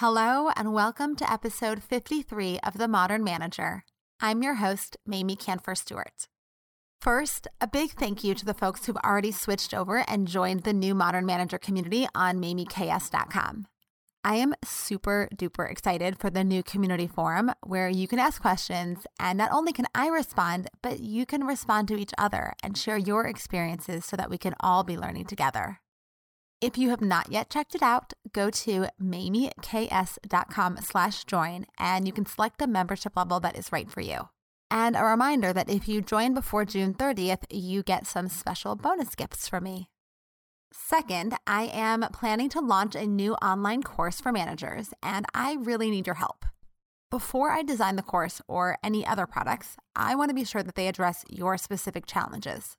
Hello, and welcome to episode 53 of The Modern Manager. I'm your host, Mamie Kanfer Stewart. First, a big thank you to the folks who've already switched over and joined the new Modern Manager community on MamieKS.com. I am super duper excited for the new community forum where you can ask questions, and not only can I respond, but you can respond to each other and share your experiences so that we can all be learning together. If you have not yet checked it out, go to mamieks.com slash join and you can select the membership level that is right for you. And a reminder that if you join before June 30th, you get some special bonus gifts from me. Second, I am planning to launch a new online course for managers, and I really need your help. Before I design the course or any other products, I want to be sure that they address your specific challenges.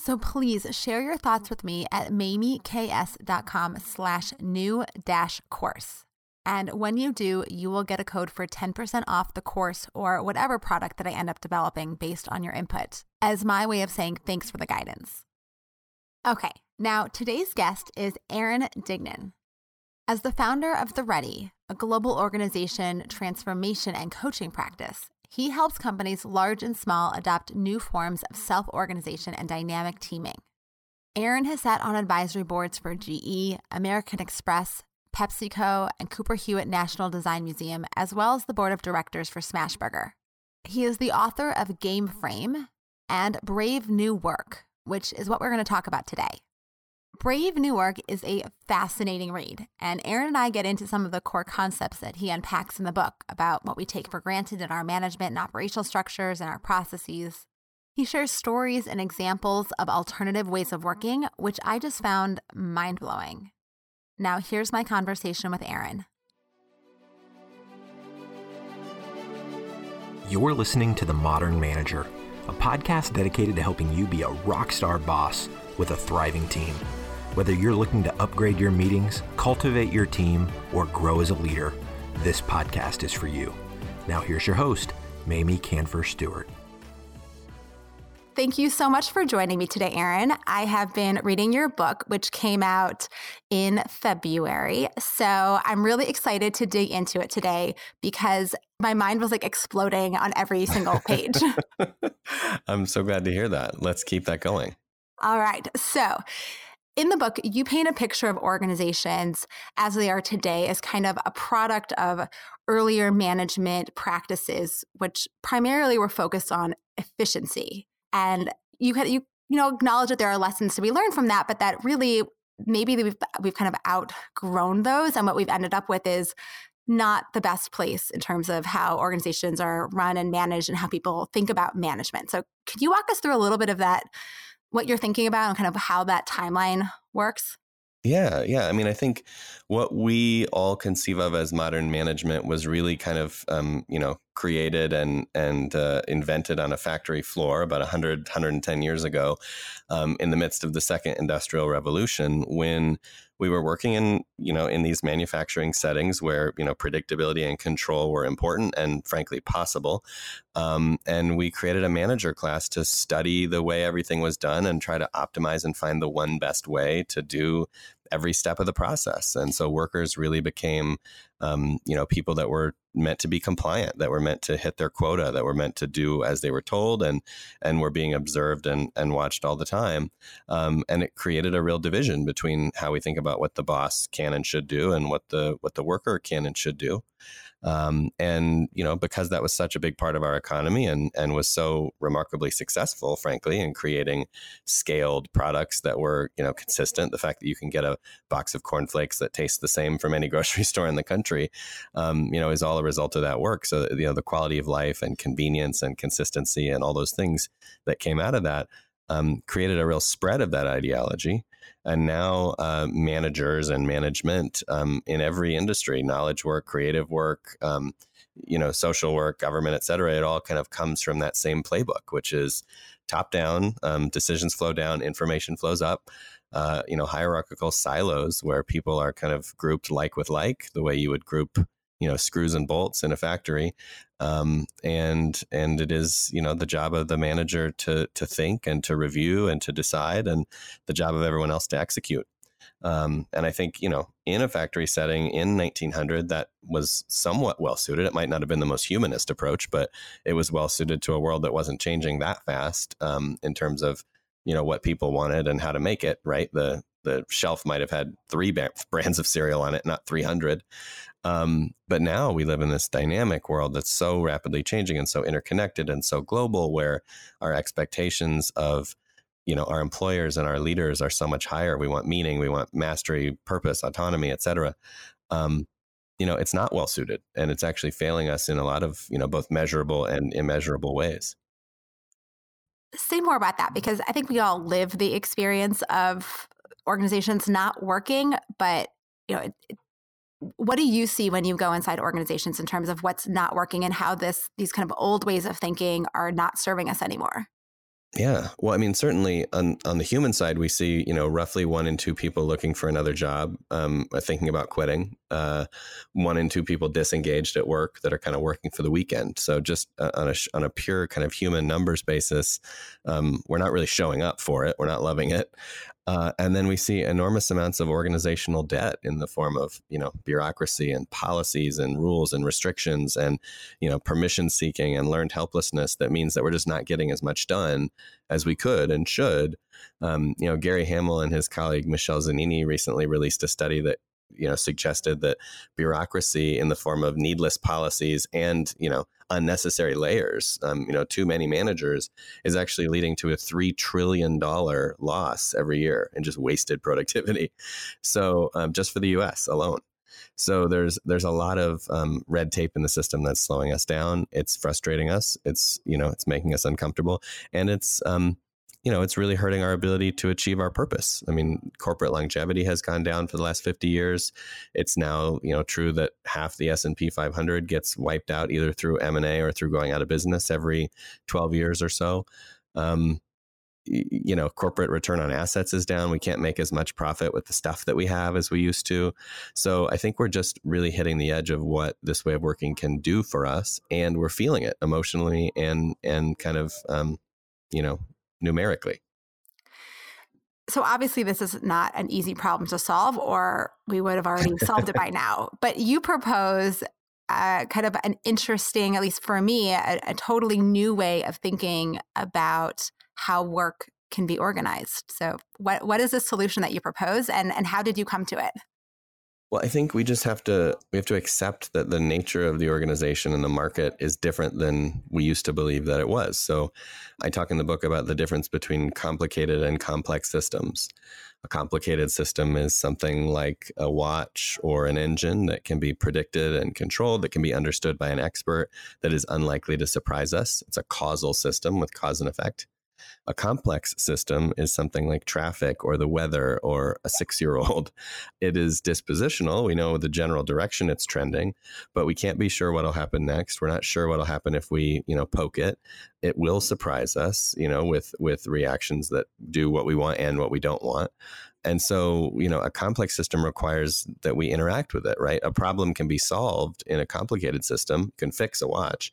So please share your thoughts with me at mamieks.com slash new dash course. And when you do, you will get a code for 10% off the course or whatever product that I end up developing based on your input as my way of saying thanks for the guidance. Okay, now today's guest is Aaron Dignan. As the founder of The Ready, a global organization, transformation, and coaching practice, he helps companies large and small adopt new forms of self organization and dynamic teaming. Aaron has sat on advisory boards for GE, American Express, PepsiCo, and Cooper Hewitt National Design Museum, as well as the board of directors for Smashburger. He is the author of Game Frame and Brave New Work, which is what we're going to talk about today. Brave New Work is a fascinating read, and Aaron and I get into some of the core concepts that he unpacks in the book about what we take for granted in our management and operational structures and our processes. He shares stories and examples of alternative ways of working, which I just found mind blowing. Now, here's my conversation with Aaron. You're listening to The Modern Manager, a podcast dedicated to helping you be a rock star boss with a thriving team. Whether you're looking to upgrade your meetings, cultivate your team, or grow as a leader, this podcast is for you. Now, here's your host, Mamie Kanfer Stewart. Thank you so much for joining me today, Aaron. I have been reading your book, which came out in February. So I'm really excited to dig into it today because my mind was like exploding on every single page. I'm so glad to hear that. Let's keep that going. All right. So, in the book, you paint a picture of organizations as they are today as kind of a product of earlier management practices, which primarily were focused on efficiency. And you you you know acknowledge that there are lessons to be learned from that, but that really maybe we've we've kind of outgrown those, and what we've ended up with is not the best place in terms of how organizations are run and managed and how people think about management. So, can you walk us through a little bit of that what you're thinking about and kind of how that timeline works? Yeah, yeah. I mean, I think what we all conceive of as modern management was really kind of, um, you know, created and and uh, invented on a factory floor about 100, 110 years ago, um, in the midst of the second industrial revolution, when we were working in you know in these manufacturing settings where you know predictability and control were important and frankly possible um, and we created a manager class to study the way everything was done and try to optimize and find the one best way to do every step of the process. And so workers really became, um, you know, people that were meant to be compliant, that were meant to hit their quota, that were meant to do as they were told, and and were being observed and and watched all the time. Um, and it created a real division between how we think about what the boss can and should do, and what the what the worker can and should do. Um, and you know, because that was such a big part of our economy and and was so remarkably successful, frankly, in creating scaled products that were you know consistent. The fact that you can get a box of cornflakes that tastes the same from any grocery store in the country, um, you know, is all a result of that work. So you know, the quality of life and convenience and consistency and all those things that came out of that um, created a real spread of that ideology and now uh, managers and management um, in every industry knowledge work creative work um, you know social work government et cetera it all kind of comes from that same playbook which is top down um, decisions flow down information flows up uh, you know hierarchical silos where people are kind of grouped like with like the way you would group you know screws and bolts in a factory um, and and it is you know the job of the manager to to think and to review and to decide and the job of everyone else to execute Um, and I think, you know, in a factory setting in 1900, that was somewhat well suited. It might not have been the most humanist approach, but it was well suited to a world that wasn't changing that fast um, in terms of, you know, what people wanted and how to make it, right? The, the shelf might have had three brands of cereal on it, not 300. Um, but now we live in this dynamic world that's so rapidly changing and so interconnected and so global, where our expectations of you know our employers and our leaders are so much higher. We want meaning, we want mastery, purpose, autonomy, etc. Um, you know, it's not well suited, and it's actually failing us in a lot of you know both measurable and immeasurable ways. Say more about that because I think we all live the experience of organizations not working, but you know, it, what do you see when you go inside organizations in terms of what's not working and how this these kind of old ways of thinking are not serving us anymore? Yeah. Well i mean certainly on on the human side we see you know roughly one in two people looking for another job um, thinking about quitting uh, one in two people disengaged at work that are kind of working for the weekend so just uh, on a on a pure kind of human numbers basis um, we're not really showing up for it we're not loving it uh, and then we see enormous amounts of organizational debt in the form of, you know, bureaucracy and policies and rules and restrictions and, you know, permission seeking and learned helplessness. That means that we're just not getting as much done as we could and should. Um, you know, Gary Hamel and his colleague Michelle Zanini recently released a study that you know suggested that bureaucracy in the form of needless policies and you know unnecessary layers um, you know too many managers is actually leading to a three trillion dollar loss every year in just wasted productivity. So um, just for the us alone. So there's there's a lot of um, red tape in the system that's slowing us down. It's frustrating us. It's you know it's making us uncomfortable. And it's um, you know, it's really hurting our ability to achieve our purpose. I mean, corporate longevity has gone down for the last 50 years. It's now, you know, true that half the S&P 500 gets wiped out either through M&A or through going out of business every 12 years or so. Um, you know, corporate return on assets is down. We can't make as much profit with the stuff that we have as we used to. So I think we're just really hitting the edge of what this way of working can do for us, and we're feeling it emotionally and and kind of um, you know numerically. So obviously, this is not an easy problem to solve, or we would have already solved it by now. But you propose uh, kind of an interesting, at least for me, a, a totally new way of thinking about how work can be organized. So, what what is the solution that you propose, and and how did you come to it? Well, I think we just have to we have to accept that the nature of the organization and the market is different than we used to believe that it was. So, I talk in the book about the difference between complicated and complex systems. A complicated system is something like a watch or an engine that can be predicted and controlled, that can be understood by an expert, that is unlikely to surprise us. It's a causal system with cause and effect. A complex system is something like traffic or the weather or a six year old. It is dispositional. We know the general direction it's trending, but we can't be sure what'll happen next. We're not sure what'll happen if we, you know, poke it. It will surprise us, you know, with with reactions that do what we want and what we don't want. And so, you know, a complex system requires that we interact with it, right? A problem can be solved in a complicated system, you can fix a watch,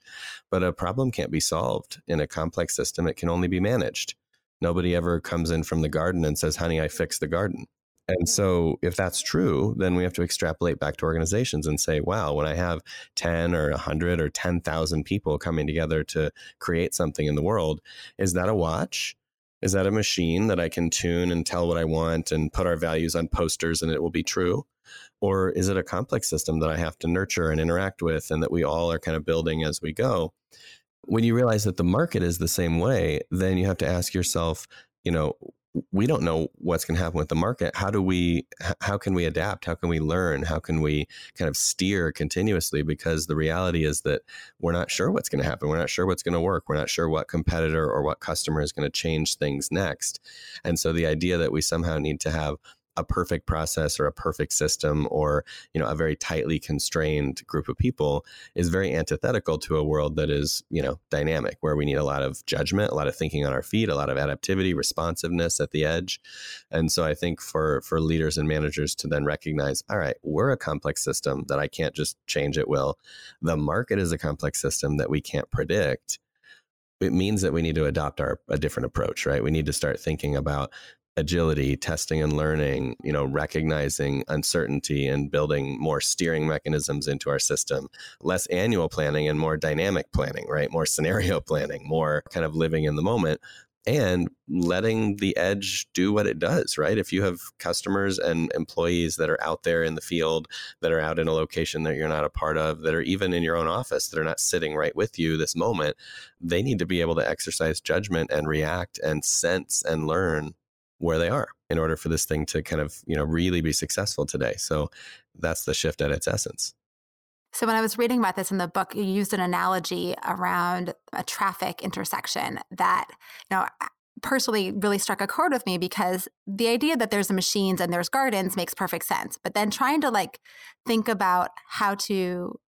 but a problem can't be solved in a complex system. It can only be managed. Nobody ever comes in from the garden and says, honey, I fixed the garden. And mm. so, if that's true, then we have to extrapolate back to organizations and say, wow, when I have 10 or 100 or 10,000 people coming together to create something in the world, is that a watch? Is that a machine that I can tune and tell what I want and put our values on posters and it will be true? Or is it a complex system that I have to nurture and interact with and that we all are kind of building as we go? When you realize that the market is the same way, then you have to ask yourself, you know, we don't know what's going to happen with the market. How do we, how can we adapt? How can we learn? How can we kind of steer continuously? Because the reality is that we're not sure what's going to happen. We're not sure what's going to work. We're not sure what competitor or what customer is going to change things next. And so the idea that we somehow need to have a perfect process or a perfect system or you know a very tightly constrained group of people is very antithetical to a world that is you know dynamic where we need a lot of judgment a lot of thinking on our feet a lot of adaptivity responsiveness at the edge. And so i think for for leaders and managers to then recognize all right we're a complex system that i can't just change at will. The market is a complex system that we can't predict. It means that we need to adopt our a different approach right? We need to start thinking about agility, testing and learning, you know, recognizing uncertainty and building more steering mechanisms into our system, less annual planning and more dynamic planning, right? More scenario planning, more kind of living in the moment and letting the edge do what it does, right? If you have customers and employees that are out there in the field, that are out in a location that you're not a part of, that are even in your own office, that are not sitting right with you this moment, they need to be able to exercise judgment and react and sense and learn where they are in order for this thing to kind of, you know, really be successful today. So that's the shift at its essence. So, when I was reading about this in the book, you used an analogy around a traffic intersection that, you know, personally really struck a chord with me because the idea that there's machines and there's gardens makes perfect sense. But then trying to like think about how to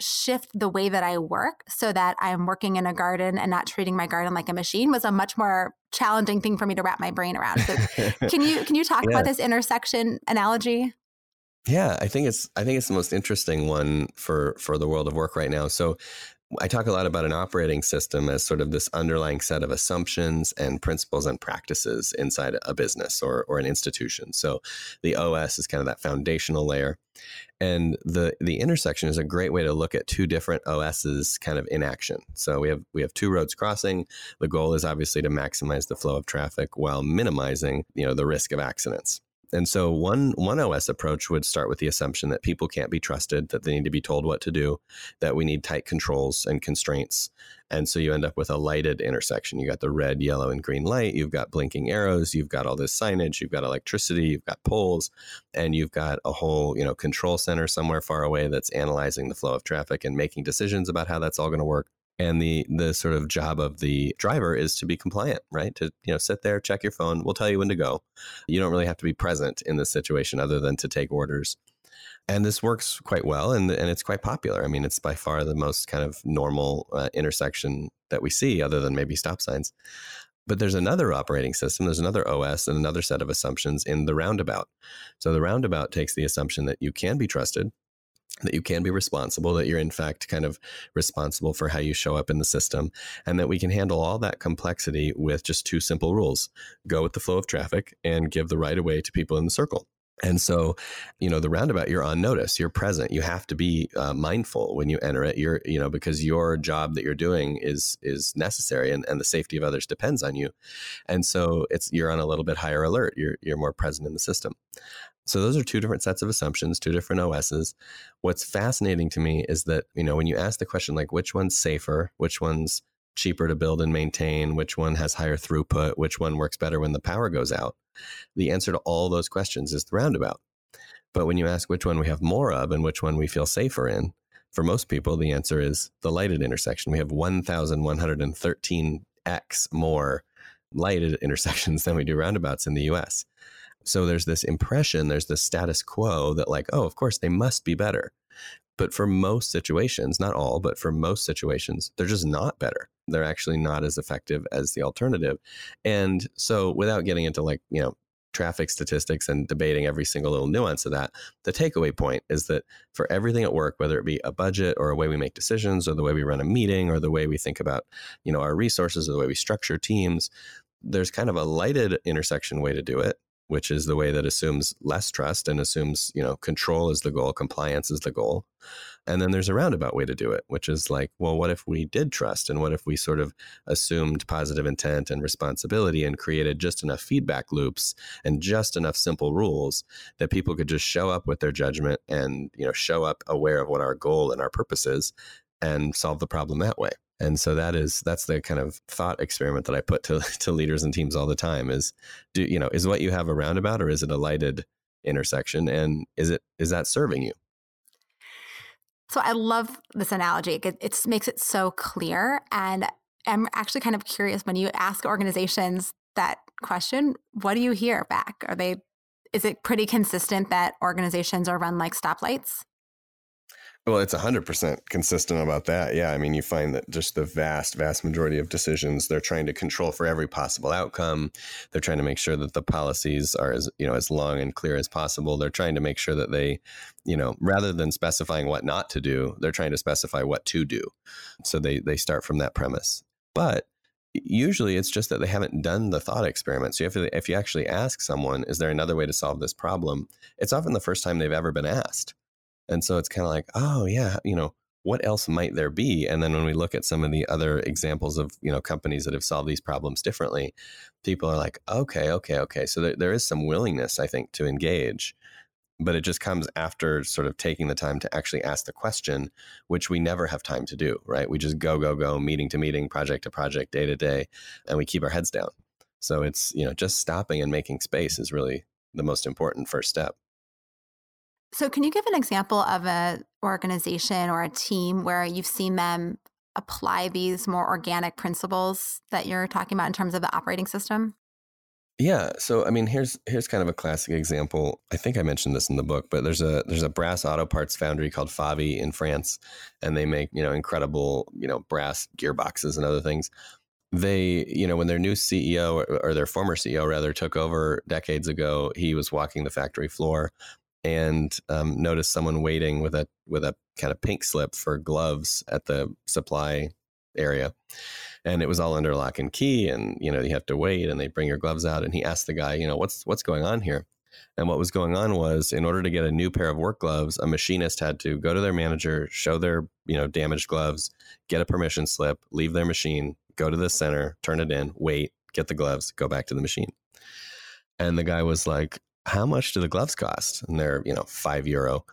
shift the way that I work so that I'm working in a garden and not treating my garden like a machine was a much more challenging thing for me to wrap my brain around. So can you can you talk yeah. about this intersection analogy? Yeah, I think it's I think it's the most interesting one for for the world of work right now. So I talk a lot about an operating system as sort of this underlying set of assumptions and principles and practices inside a business or, or an institution. So the OS is kind of that foundational layer. And the the intersection is a great way to look at two different OSs kind of in action. So we have we have two roads crossing. The goal is obviously to maximize the flow of traffic while minimizing, you know, the risk of accidents. And so one one OS approach would start with the assumption that people can't be trusted, that they need to be told what to do, that we need tight controls and constraints. And so you end up with a lighted intersection. You got the red, yellow, and green light, you've got blinking arrows, you've got all this signage, you've got electricity, you've got poles, and you've got a whole, you know, control center somewhere far away that's analyzing the flow of traffic and making decisions about how that's all going to work and the the sort of job of the driver is to be compliant right? To you know sit there check your phone we'll tell you when to go. You don't really have to be present in this situation other than to take orders. And this works quite well and, and it's quite popular. I mean it's by far the most kind of normal uh, intersection that we see other than maybe stop signs. But there's another operating system there's another os and another set of assumptions in the roundabout. So the roundabout takes the assumption that you can be trusted that you can be responsible, that you're in fact kind of responsible for how you show up in the system, and that we can handle all that complexity with just two simple rules go with the flow of traffic and give the right of way to people in the circle. And so, you know, the roundabout, you're on notice, you're present. You have to be uh, mindful when you enter it. You're, you know, because your job that you're doing is is necessary, and, and the safety of others depends on you. And so, it's you're on a little bit higher alert. You're you're more present in the system. So those are two different sets of assumptions, two different OSs. What's fascinating to me is that, you know, when you ask the question like which one's safer, which one's cheaper to build and maintain, which one has higher throughput, which one works better when the power goes out, the answer to all those questions is the roundabout. But when you ask which one we have more of and which one we feel safer in, for most people, the answer is the lighted intersection. We have 1,113x more lighted intersections than we do roundabouts in the US. So there's this impression, there's this status quo that, like, oh, of course, they must be better. But for most situations, not all, but for most situations, they're just not better. They're actually not as effective as the alternative. And so, without getting into like, you know, traffic statistics and debating every single little nuance of that, the takeaway point is that for everything at work, whether it be a budget or a way we make decisions or the way we run a meeting or the way we think about, you know, our resources or the way we structure teams, there's kind of a lighted intersection way to do it which is the way that assumes less trust and assumes, you know, control is the goal, compliance is the goal. And then there's a roundabout way to do it, which is like, well, what if we did trust? And what if we sort of assumed positive intent and responsibility and created just enough feedback loops and just enough simple rules that people could just show up with their judgment and, you know, show up aware of what our goal and our purpose is and solve the problem that way. And so that is that's the kind of thought experiment that I put to to leaders and teams all the time is do you know is what you have a roundabout or is it a lighted intersection and is it is that serving you? So I love this analogy. It, it makes it so clear and I'm actually kind of curious when you ask organizations that question, what do you hear back? Are they is it pretty consistent that organizations are run like stoplights? Well, it's 100% consistent about that. Yeah. I mean, you find that just the vast, vast majority of decisions they're trying to control for every possible outcome. They're trying to make sure that the policies are as, you know, as long and clear as possible. They're trying to make sure that they, you know, rather than specifying what not to do, they're trying to specify what to do. So they they start from that premise. But usually it's just that they haven't done the thought experiment. So if, if you actually ask someone, is there another way to solve this problem? It's often the first time they've ever been asked. And so it's kind of like, oh, yeah, you know, what else might there be? And then when we look at some of the other examples of, you know, companies that have solved these problems differently, people are like, okay, okay, okay. So there, there is some willingness, I think, to engage but it just comes after sort of taking the time to actually ask the question, which we never have time to do, right? We just go, go, go, meeting to meeting, project to project, day to day, and we keep our heads down. So it's, you know, just stopping and making space is really the most important first step. So can you give an example of an organization or a team where you've seen them apply these more organic principles that you're talking about in terms of the operating system? Yeah, so I mean, here's here's kind of a classic example. I think I mentioned this in the book, but there's a there's a brass auto parts foundry called Favi in France, and they make you know incredible you know brass gearboxes and other things. They you know when their new CEO or, or their former CEO rather took over decades ago, he was walking the factory floor and um, noticed someone waiting with a with a kind of pink slip for gloves at the supply area. And it was all under lock and key and you know you have to wait and they bring your gloves out and he asked the guy you know what's what's going on here? And what was going on was in order to get a new pair of work gloves a machinist had to go to their manager show their you know damaged gloves get a permission slip leave their machine go to the center turn it in wait get the gloves go back to the machine. And the guy was like how much do the gloves cost and they're you know 5 euro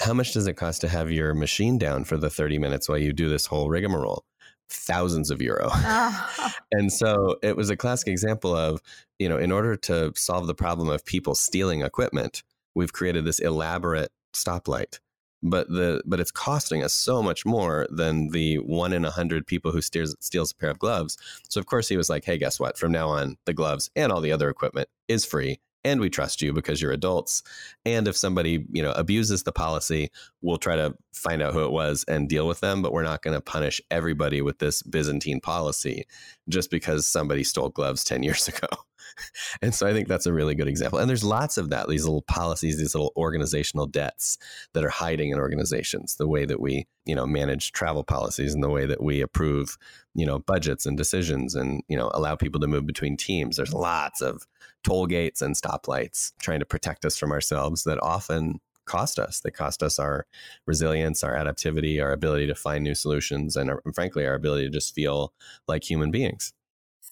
how much does it cost to have your machine down for the 30 minutes while you do this whole rigmarole thousands of euro. Oh. and so it was a classic example of, you know, in order to solve the problem of people stealing equipment, we've created this elaborate stoplight. But the but it's costing us so much more than the one in a hundred people who steals steals a pair of gloves. So of course he was like, "Hey, guess what? From now on, the gloves and all the other equipment is free, and we trust you because you're adults. And if somebody, you know, abuses the policy, we'll try to find out who it was and deal with them, but we're not going to punish everybody with this Byzantine policy just because somebody stole gloves 10 years ago. and so I think that's a really good example. And there's lots of that, these little policies, these little organizational debts that are hiding in organizations, the way that we, you know, manage travel policies and the way that we approve, you know, budgets and decisions and, you know, allow people to move between teams. There's lots of toll gates and stoplights trying to protect us from ourselves that often cost us. They cost us our resilience, our adaptivity, our ability to find new solutions, and, our, and frankly, our ability to just feel like human beings.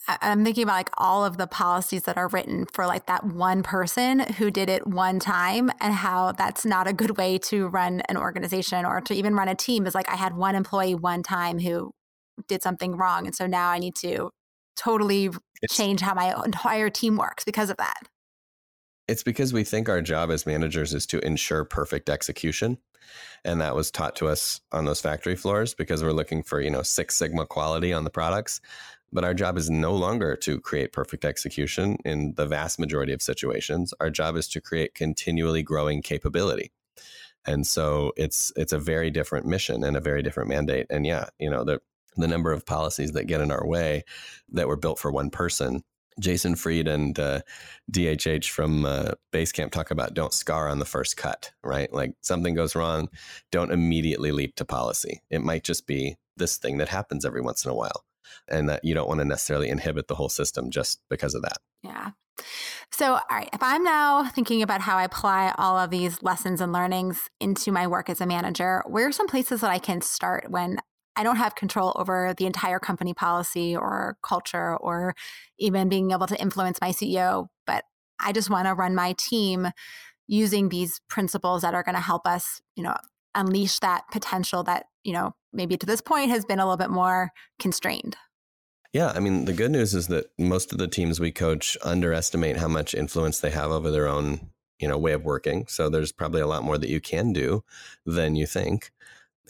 I'm thinking about like all of the policies that are written for like that one person who did it one time and how that's not a good way to run an organization or to even run a team is like I had one employee one time who did something wrong and so now I need to totally it's, change how my entire team works because of that. It's because we think our job as managers is to ensure perfect execution. And that was taught to us on those factory floors because we're looking for, you know, Six Sigma quality on the products. But our job is no longer to create perfect execution in the vast majority of situations. Our job is to create continually growing capability. And so it's it's a very different mission and a very different mandate. And yeah, you know, the the number of policies that get in our way that were built for one person. Jason Fried and uh, DHH from uh, Basecamp talk about don't scar on the first cut, right? Like something goes wrong, don't immediately leap to policy. It might just be this thing that happens every once in a while, and that you don't want to necessarily inhibit the whole system just because of that. Yeah. So, all right, if I'm now thinking about how I apply all of these lessons and learnings into my work as a manager, where are some places that I can start when I don't have control over the entire company policy or culture or even being able to influence my CEO, but I just want to run my team using these principles that are going to help us, you know, unleash that potential that, you know, maybe to this point has been a little bit more constrained. Yeah, I mean, the good news is that most of the teams we coach underestimate how much influence they have over their own, you know, way of working. So there's probably a lot more that you can do than you think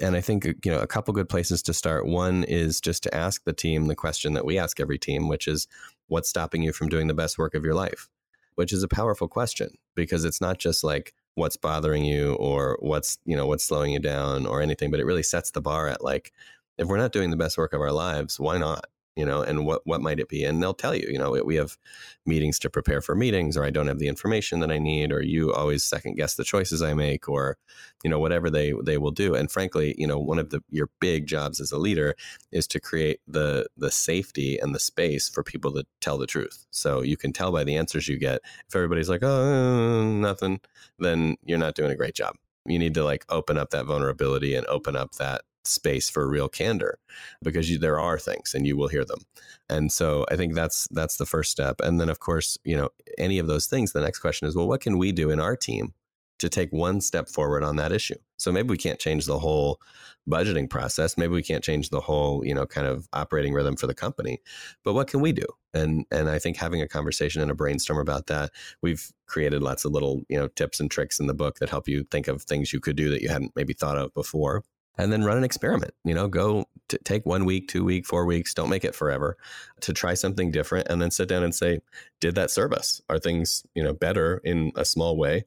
and I think you know a couple good places to start. One is just to ask the team the question that we ask every team, which is, "What's stopping you from doing the best work of your life?" Which is a powerful question because it's not just like what's bothering you or what's you know what's slowing you down or anything, but it really sets the bar at like if we're not doing the best work of our lives, why not? You know, and what what might it be? And they'll tell you, you know, we have meetings to prepare for meetings, or I don't have the information that I need, or you always second guess the choices I make, or you know, whatever they they will do. And frankly, you know, one of the your big jobs as a leader is to create the the safety and the space for people to tell the truth. So you can tell by the answers you get. If everybody's like, oh, uh, nothing, then you're not doing a great job. You need to like open up that vulnerability and open up that space for real candor because you, there are things and you will hear them. And so i think that's that's the first step. And then of course you know any of those things the next question is well what can we do in our team to take one step forward on that issue? So maybe we can't change the whole budgeting process. Maybe we can't change the whole you know kind of operating rhythm for the company. But what can we do? And and i think having a conversation and a brainstorm about that we've created lots of little you know tips and tricks in the book that help you think of things you could do that you hadn't maybe thought of before and then run an experiment. You know, go t- take one week, two week, four weeks. Don't make it forever. To try something different, and then sit down and say, "Did that serve us? Are things you know better in a small way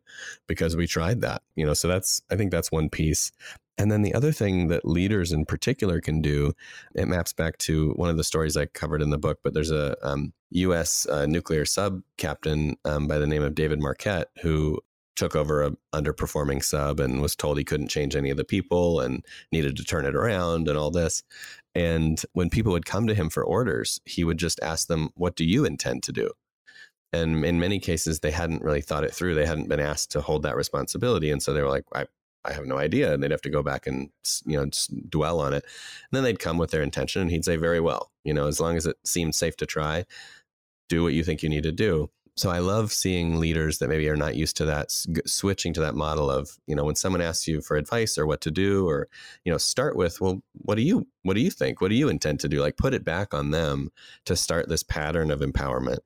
because we tried that?" You know, so that's I think that's one piece. And then the other thing that leaders in particular can do, it maps back to one of the stories I covered in the book. But there's a um, U.S. Uh, nuclear sub captain um, by the name of David Marquet who took over a underperforming sub and was told he couldn't change any of the people and needed to turn it around and all this. And when people would come to him for orders, he would just ask them, "What do you intend to do?" And in many cases, they hadn't really thought it through. They hadn't been asked to hold that responsibility, and so they were like, "I, I have no idea," and they'd have to go back and you know dwell on it. And then they'd come with their intention, and he'd say, "Very well, you know, as long as it seems safe to try, do what you think you need to do." So I love seeing leaders that maybe are not used to that switching to that model of you know when someone asks you for advice or what to do or you know start with well what do you what do you think? What do you intend to do? Like put it back on them to start this pattern of empowerment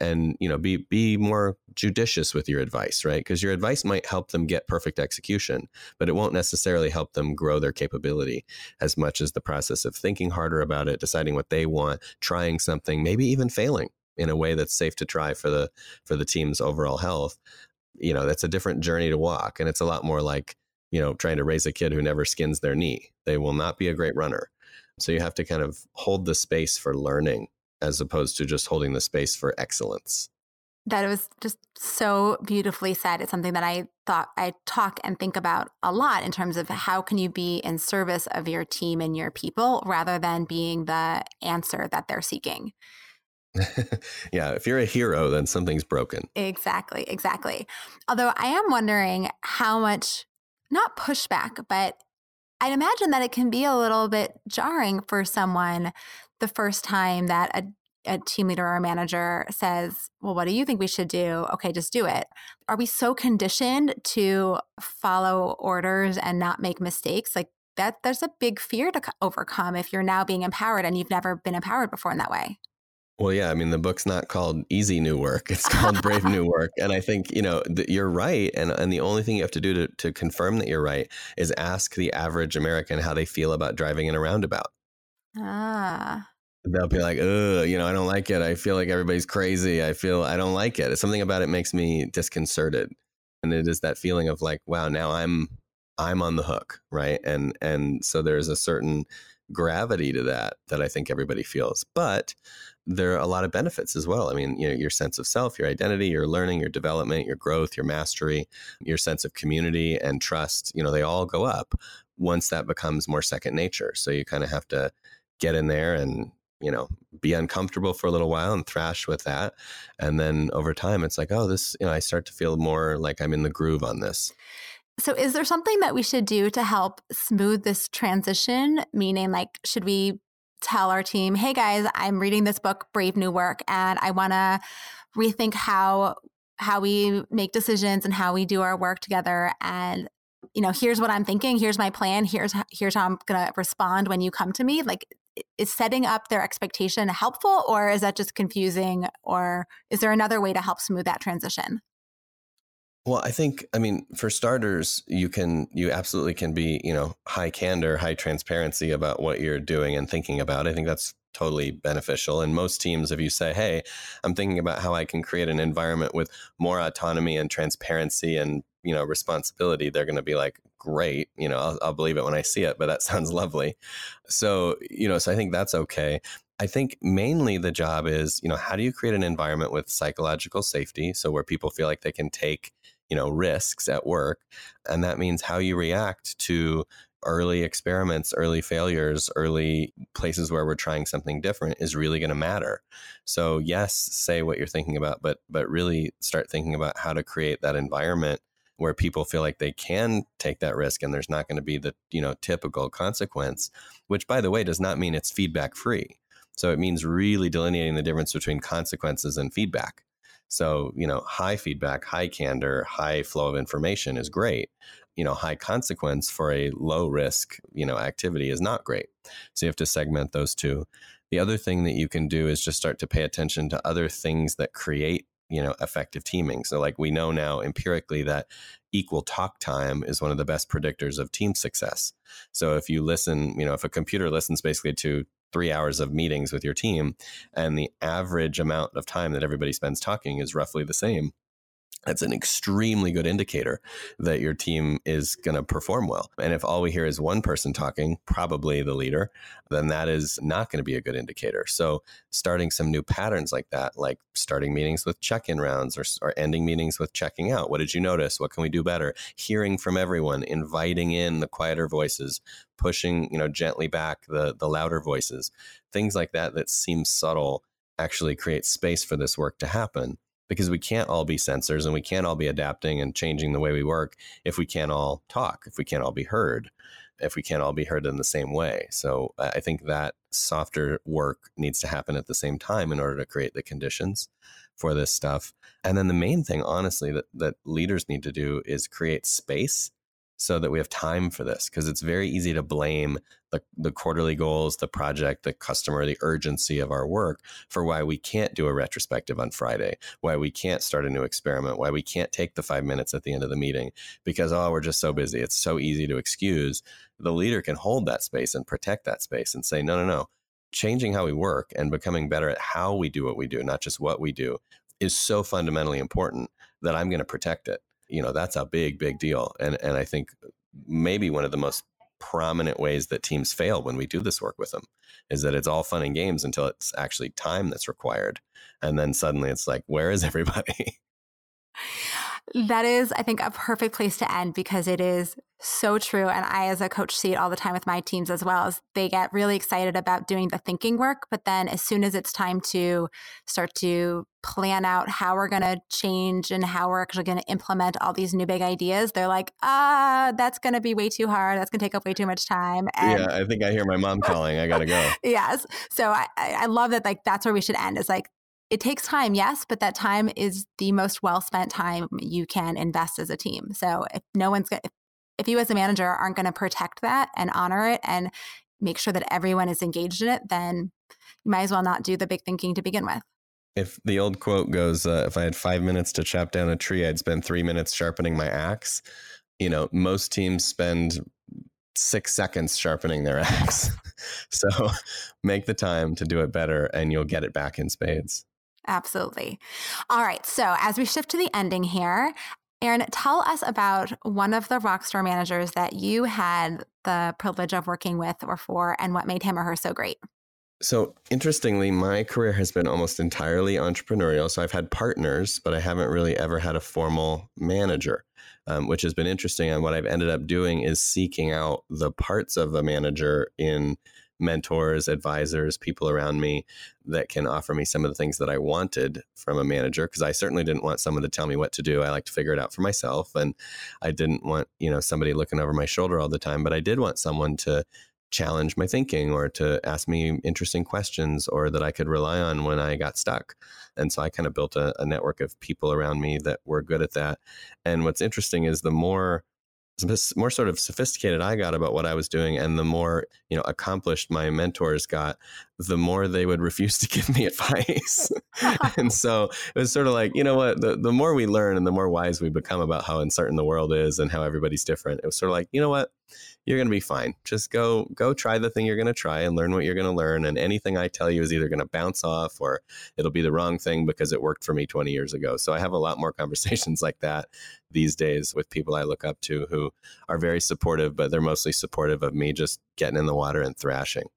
and you know be be more judicious with your advice right? Because your advice might help them get perfect execution but it won't necessarily help them grow their capability as much as the process of thinking harder about it deciding what they want trying something maybe even failing in a way that's safe to try for the for the team's overall health you know that's a different journey to walk and it's a lot more like you know trying to raise a kid who never skins their knee. They will not be a great runner. So you have to kind of hold the space for learning as opposed to just holding the space for excellence. That was just so beautifully said. It's something that i thought i talk and think about a lot in terms of how can you be in service of your team and your people rather than being the answer that they're seeking yeah, if you're a hero, then something's broken. Exactly, exactly. Although I am wondering how much, not pushback, but I'd imagine that it can be a little bit jarring for someone the first time that a, a team leader or a manager says, Well, what do you think we should do? Okay, just do it. Are we so conditioned to follow orders and not make mistakes? Like, that there's a big fear to overcome if you're now being empowered and you've never been empowered before in that way. Well, yeah, I mean, the book's not called Easy New Work; it's called Brave New Work. And I think you know you're right, and and the only thing you have to do to to confirm that you're right is ask the average American how they feel about driving in a roundabout. Ah. They'll be like, "Ugh, you know, I don't like it. I feel like everybody's crazy. I feel I don't like it. Something about it makes me disconcerted." And it is that feeling of like, "Wow, now I'm I'm on the hook, right?" And and so there's a certain gravity to that that I think everybody feels. But there are a lot of benefits as well. I mean, you know, your sense of self, your identity, your learning, your development, your growth, your mastery, your sense of community and trust, you know, they all go up once that becomes more second nature. So you kind of have to get in there and, you know, be uncomfortable for a little while and thrash with that. And then over time, it's like, oh, this, you know, I start to feel more like I'm in the groove on this. So, is there something that we should do to help smooth this transition? Meaning, like, should we tell our team, hey guys, I'm reading this book, Brave New Work, and I want to rethink how how we make decisions and how we do our work together and you know here's what i'm thinking here's my plan here's here's how i'm going to respond when you come to me like is setting up their expectation helpful or is that just confusing or is there another way to help smooth that transition well, I think, I mean, for starters, you can, you absolutely can be, you know, high candor, high transparency about what you're doing and thinking about. I think that's totally beneficial. And most teams, if you say, hey, I'm thinking about how I can create an environment with more autonomy and transparency and, you know, responsibility, they're going to be like, great. You know, I'll, I'll believe it when I see it, but that sounds lovely. So, you know, so I think that's okay. I think mainly the job is, you know, how do you create an environment with psychological safety? So where people feel like they can take, you know, risks at work. And that means how you react to early experiments, early failures, early places where we're trying something different is really going to matter. So yes, say what you're thinking about, but but really start thinking about how to create that environment where people feel like they can take that risk and there's not going to be the, you know, typical consequence, which by the way does not mean it's feedback free. So it means really delineating the difference between consequences and feedback. So, you know, high feedback, high candor, high flow of information is great. You know high consequence for a low risk you know activity is not great. So you have to segment those two. The other thing that you can do is just start to pay attention to other things that create you know effective teaming. So like we know now empirically that equal talk time is one of the best predictors of team success. So if you listen you know if a computer listens basically to three hours of meetings with your team and the average amount of time that everybody spends talking is roughly the same that's an extremely good indicator that your team is going to perform well. And if all we hear is one person talking, probably the leader, then that is not going to be a good indicator. So, starting some new patterns like that, like starting meetings with check in rounds or, or ending meetings with checking out. What did you notice? What can we do better? Hearing from everyone, inviting in the quieter voices, pushing, you know, gently back the, the louder voices, things like that that seem subtle actually create space for this work to happen because we can't all be sensors and we can't all be adapting and changing the way we work if we can't all talk, if we can't all be heard, if we can't all be heard in the same way. So I think that softer work needs to happen at the same time in order to create the conditions for this stuff. And then the main thing, honestly, that, that leaders need to do is create space so that we have time for this because it's very easy to blame the, the quarterly goals, the project, the customer, the urgency of our work for why we can't do a retrospective on Friday, why we can't start a new experiment, why we can't take the five minutes at the end of the meeting because, oh, we're just so busy. It's so easy to excuse. The leader can hold that space and protect that space and say, no, no, no. Changing how we work and becoming better at how we do what we do, not just what we do, is so fundamentally important that I'm going to protect it you know that's a big big deal and and i think maybe one of the most prominent ways that teams fail when we do this work with them is that it's all fun and games until it's actually time that's required and then suddenly it's like where is everybody that is, I think, a perfect place to end because it is so true. And I, as a coach, see it all the time with my teams as well. As they get really excited about doing the thinking work, but then as soon as it's time to start to plan out how we're going to change and how we're actually going to implement all these new big ideas, they're like, ah, that's going to be way too hard. That's going to take up way too much time. And yeah, I think I hear my mom calling. I got to go. yes. So I, I love that. Like that's where we should end. Is like it takes time, yes, but that time is the most well spent time you can invest as a team. So if no one's going if you as a manager aren't going to protect that and honor it and make sure that everyone is engaged in it, then you might as well not do the big thinking to begin with. If the old quote goes, uh, if I had five minutes to chop down a tree, I'd spend three minutes sharpening my axe. You know, most teams spend six seconds sharpening their axe. so make the time to do it better and you'll get it back in spades. Absolutely. All right. So, as we shift to the ending here, Aaron, tell us about one of the rockstar managers that you had the privilege of working with or for and what made him or her so great. So, interestingly, my career has been almost entirely entrepreneurial. So, I've had partners, but I haven't really ever had a formal manager, um, which has been interesting. And what I've ended up doing is seeking out the parts of a manager in mentors, advisors, people around me that can offer me some of the things that I wanted from a manager because I certainly didn't want someone to tell me what to do. I like to figure it out for myself and I didn't want, you know, somebody looking over my shoulder all the time, but I did want someone to challenge my thinking or to ask me interesting questions or that I could rely on when I got stuck. And so I kind of built a, a network of people around me that were good at that. And what's interesting is the more more sort of sophisticated I got about what I was doing, and the more you know accomplished my mentors got, the more they would refuse to give me advice. and so it was sort of like, you know what, the, the more we learn and the more wise we become about how uncertain the world is and how everybody's different, it was sort of like, you know what, you're going to be fine. Just go go try the thing you're going to try and learn what you're going to learn and anything I tell you is either going to bounce off or it'll be the wrong thing because it worked for me 20 years ago. So I have a lot more conversations like that these days with people I look up to who are very supportive but they're mostly supportive of me just getting in the water and thrashing.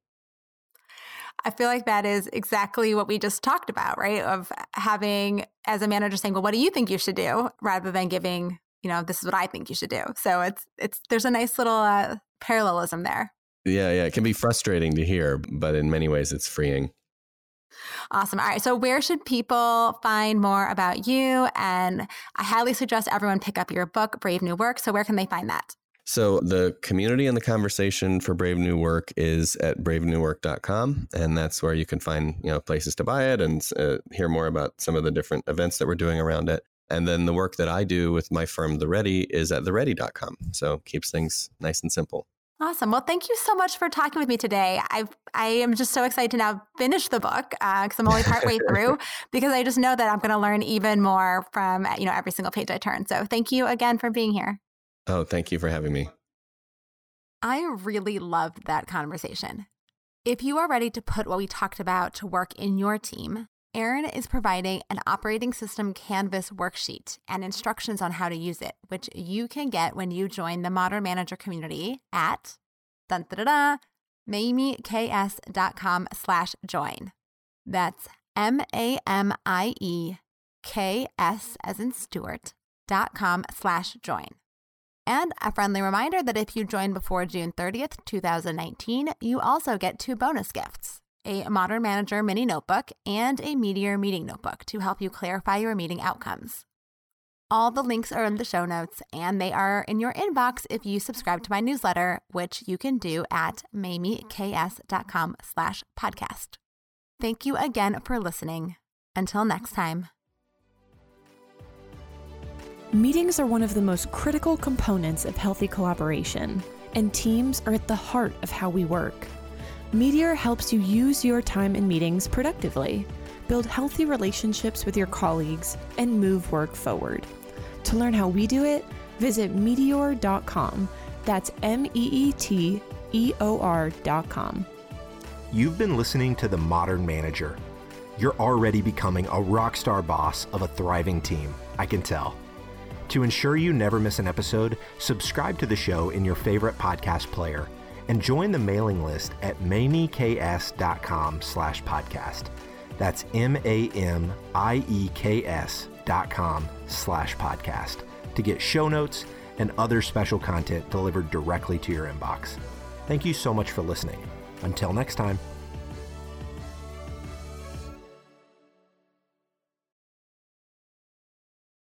I feel like that is exactly what we just talked about, right? Of having as a manager saying, "Well, what do you think you should do?" rather than giving, you know, this is what I think you should do. So it's it's there's a nice little uh, parallelism there. Yeah, yeah, it can be frustrating to hear, but in many ways it's freeing. Awesome. All right. So, where should people find more about you? And I highly suggest everyone pick up your book, Brave New Work. So, where can they find that? So the community and the conversation for Brave New Work is at bravenewwork.com, and that's where you can find you know places to buy it and uh, hear more about some of the different events that we're doing around it. And then the work that I do with my firm, The Ready, is at theready.com. So keeps things nice and simple. Awesome. Well, thank you so much for talking with me today. I I am just so excited to now finish the book because uh, I'm only partway through because I just know that I'm going to learn even more from you know every single page I turn. So thank you again for being here. Oh, thank you for having me. I really loved that conversation. If you are ready to put what we talked about to work in your team, Aaron is providing an operating system Canvas worksheet and instructions on how to use it, which you can get when you join the Modern Manager community at mamieks.com slash join. That's M-A-M-I-E-K-S as in Stewart dot com slash join. And a friendly reminder that if you join before June 30th, 2019, you also get two bonus gifts a Modern Manager mini notebook and a Meeteor meeting notebook to help you clarify your meeting outcomes. All the links are in the show notes and they are in your inbox if you subscribe to my newsletter, which you can do at mamieks.com slash podcast. Thank you again for listening. Until next time. Meetings are one of the most critical components of healthy collaboration, and teams are at the heart of how we work. Meeteor helps you use your time in meetings productively, build healthy relationships with your colleagues, and move work forward. To learn how we do it, visit meeteor.com. That's M E E T E O R.com. You've been listening to The Modern Manager. You're already becoming a rock star boss of a thriving team, I can tell. To ensure you never miss an episode, subscribe to the show in your favorite podcast player and join the mailing list at mamieks.com slash podcast. That's M-A-M-I-E-K-S dot com slash podcast to get show notes and other special content delivered directly to your inbox. Thank you so much for listening. Until next time.